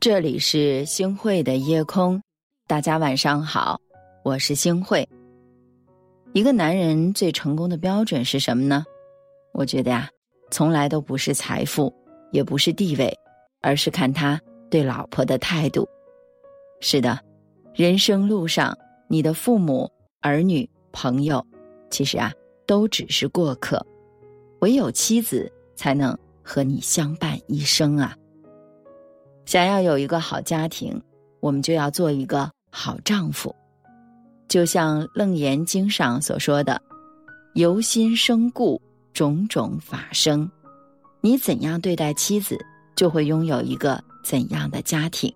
这里是星汇的夜空，大家晚上好，我是星汇。一个男人最成功的标准是什么呢？我觉得呀，从来都不是财富，也不是地位，而是看他对老婆的态度。是的，人生路上，你的父母、儿女、朋友，其实啊，都只是过客，唯有妻子才能和你相伴一生啊。想要有一个好家庭，我们就要做一个好丈夫。就像《楞严经》上所说的：“由心生故，种种法生。”你怎样对待妻子，就会拥有一个怎样的家庭。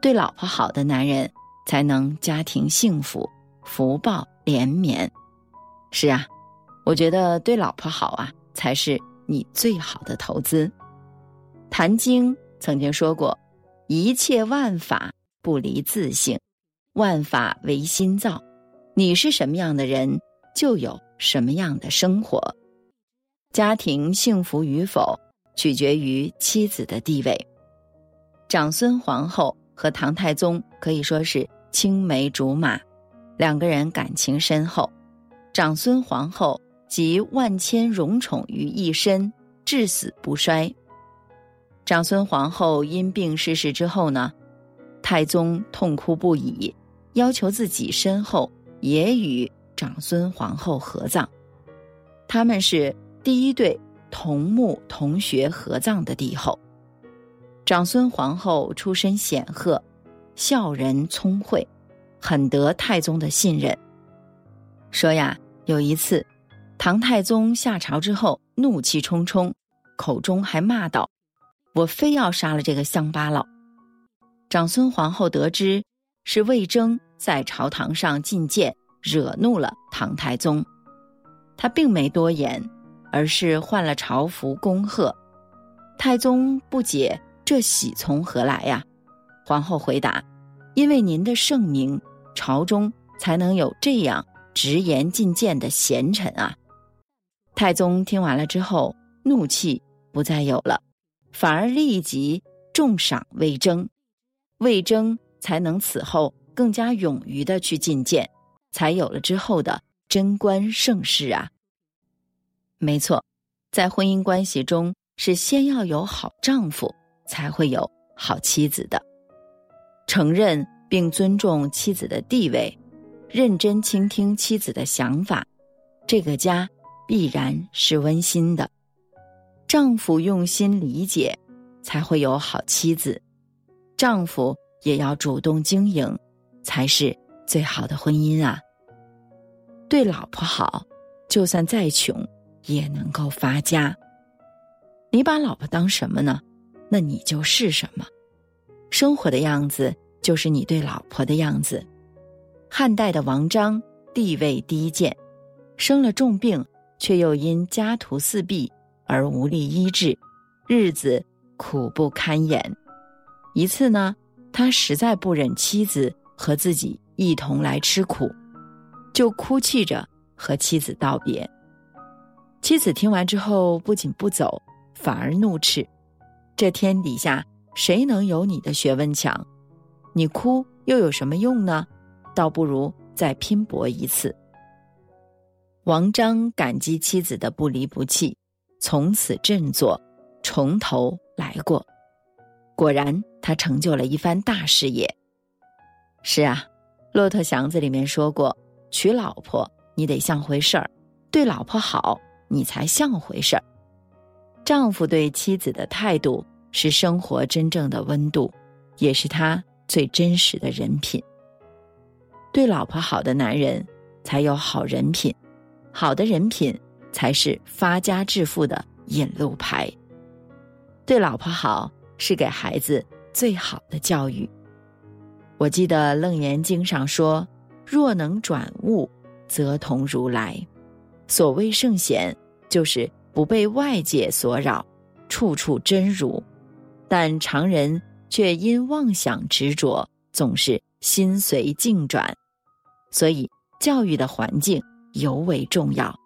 对老婆好的男人，才能家庭幸福，福报连绵。是啊，我觉得对老婆好啊，才是你最好的投资。《谈经》。曾经说过，一切万法不离自性，万法唯心造。你是什么样的人，就有什么样的生活。家庭幸福与否，取决于妻子的地位。长孙皇后和唐太宗可以说是青梅竹马，两个人感情深厚。长孙皇后集万千荣宠于一身，至死不衰。长孙皇后因病逝世之后呢，太宗痛哭不已，要求自己身后也与长孙皇后合葬。他们是第一对同墓同学合葬的帝后。长孙皇后出身显赫，孝仁聪慧，很得太宗的信任。说呀，有一次，唐太宗下朝之后，怒气冲冲，口中还骂道。我非要杀了这个乡巴佬。长孙皇后得知是魏征在朝堂上进谏，惹怒了唐太宗，他并没多言，而是换了朝服恭贺。太宗不解这喜从何来呀？皇后回答：“因为您的圣明，朝中才能有这样直言进谏的贤臣啊。”太宗听完了之后，怒气不再有了。反而立即重赏魏征，魏征才能此后更加勇于的去进谏，才有了之后的贞观盛世啊。没错，在婚姻关系中是先要有好丈夫，才会有好妻子的。承认并尊重妻子的地位，认真倾听妻子的想法，这个家必然是温馨的。丈夫用心理解，才会有好妻子；丈夫也要主动经营，才是最好的婚姻啊。对老婆好，就算再穷也能够发家。你把老婆当什么呢？那你就是什么。生活的样子就是你对老婆的样子。汉代的王章地位低贱，生了重病，却又因家徒四壁。而无力医治，日子苦不堪言。一次呢，他实在不忍妻子和自己一同来吃苦，就哭泣着和妻子道别。妻子听完之后，不仅不走，反而怒斥：“这天底下谁能有你的学问强？你哭又有什么用呢？倒不如再拼搏一次。”王章感激妻子的不离不弃。从此振作，从头来过。果然，他成就了一番大事业。是啊，《骆驼祥子》里面说过：“娶老婆，你得像回事儿；对老婆好，你才像回事儿。”丈夫对妻子的态度是生活真正的温度，也是他最真实的人品。对老婆好的男人，才有好人品。好的人品。才是发家致富的引路牌。对老婆好是给孩子最好的教育。我记得《楞严经》上说：“若能转物，则同如来。”所谓圣贤，就是不被外界所扰，处处真如。但常人却因妄想执着，总是心随境转。所以，教育的环境尤为重要。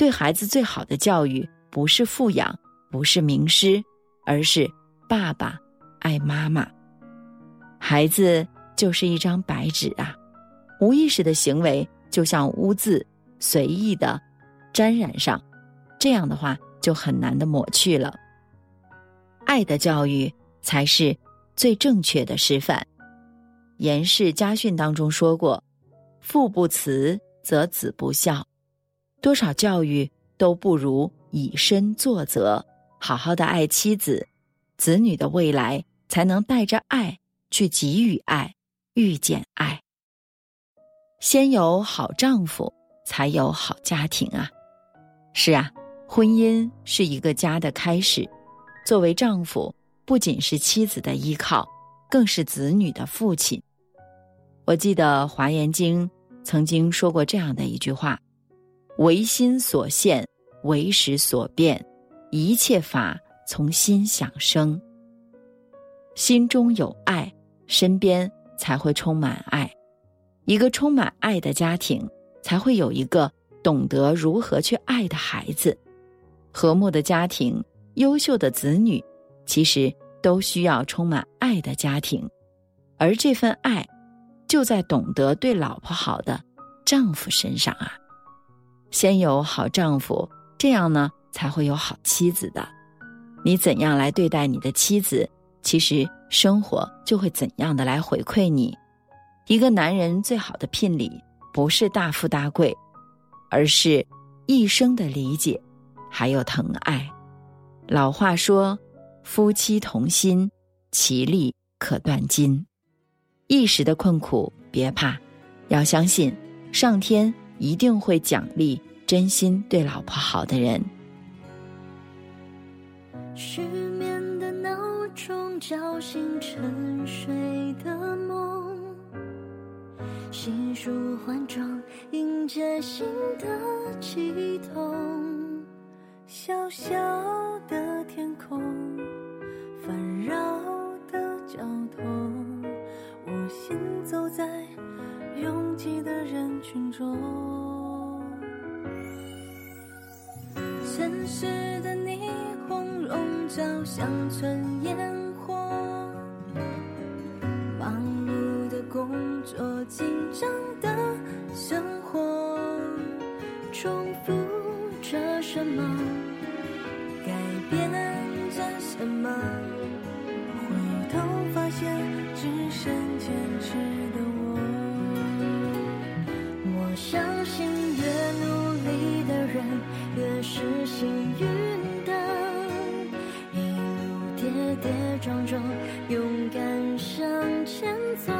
对孩子最好的教育，不是富养，不是名师，而是爸爸爱妈妈，孩子就是一张白纸啊，无意识的行为就像污渍，随意的沾染上，这样的话就很难的抹去了。爱的教育才是最正确的示范。严氏家训当中说过：“父不慈，则子不孝。”多少教育都不如以身作则，好好的爱妻子，子女的未来才能带着爱去给予爱，遇见爱。先有好丈夫，才有好家庭啊！是啊，婚姻是一个家的开始。作为丈夫，不仅是妻子的依靠，更是子女的父亲。我记得《华严经》曾经说过这样的一句话：“唯心所现，唯识所变，一切法从心想生。”心中有爱，身边才会充满爱。一个充满爱的家庭，才会有一个懂得如何去爱的孩子。和睦的家庭。优秀的子女，其实都需要充满爱的家庭，而这份爱，就在懂得对老婆好的丈夫身上啊。先有好丈夫，这样呢才会有好妻子的。你怎样来对待你的妻子，其实生活就会怎样的来回馈你。一个男人最好的聘礼，不是大富大贵，而是一生的理解，还有疼爱。老话说：“夫妻同心，其利可断金。”一时的困苦别怕，要相信上天一定会奖励真心对老婆好的人。失眠的闹钟叫醒沉睡的梦，新书换装迎接新的悸动。小小的天空，走在拥挤的人群中。城市的霓虹笼罩乡村烟火，忙碌的工作，紧张的生活，重复着什么？改变着什么？头发现只剩坚持的我。我相信越努力的人越是幸运的，一路跌跌撞撞，勇敢向前走。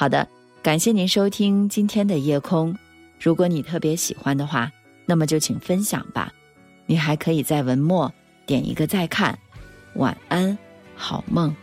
好的，感谢您收听今天的夜空。如果你特别喜欢的话，那么就请分享吧。你还可以在文末点一个再看。晚安，好梦。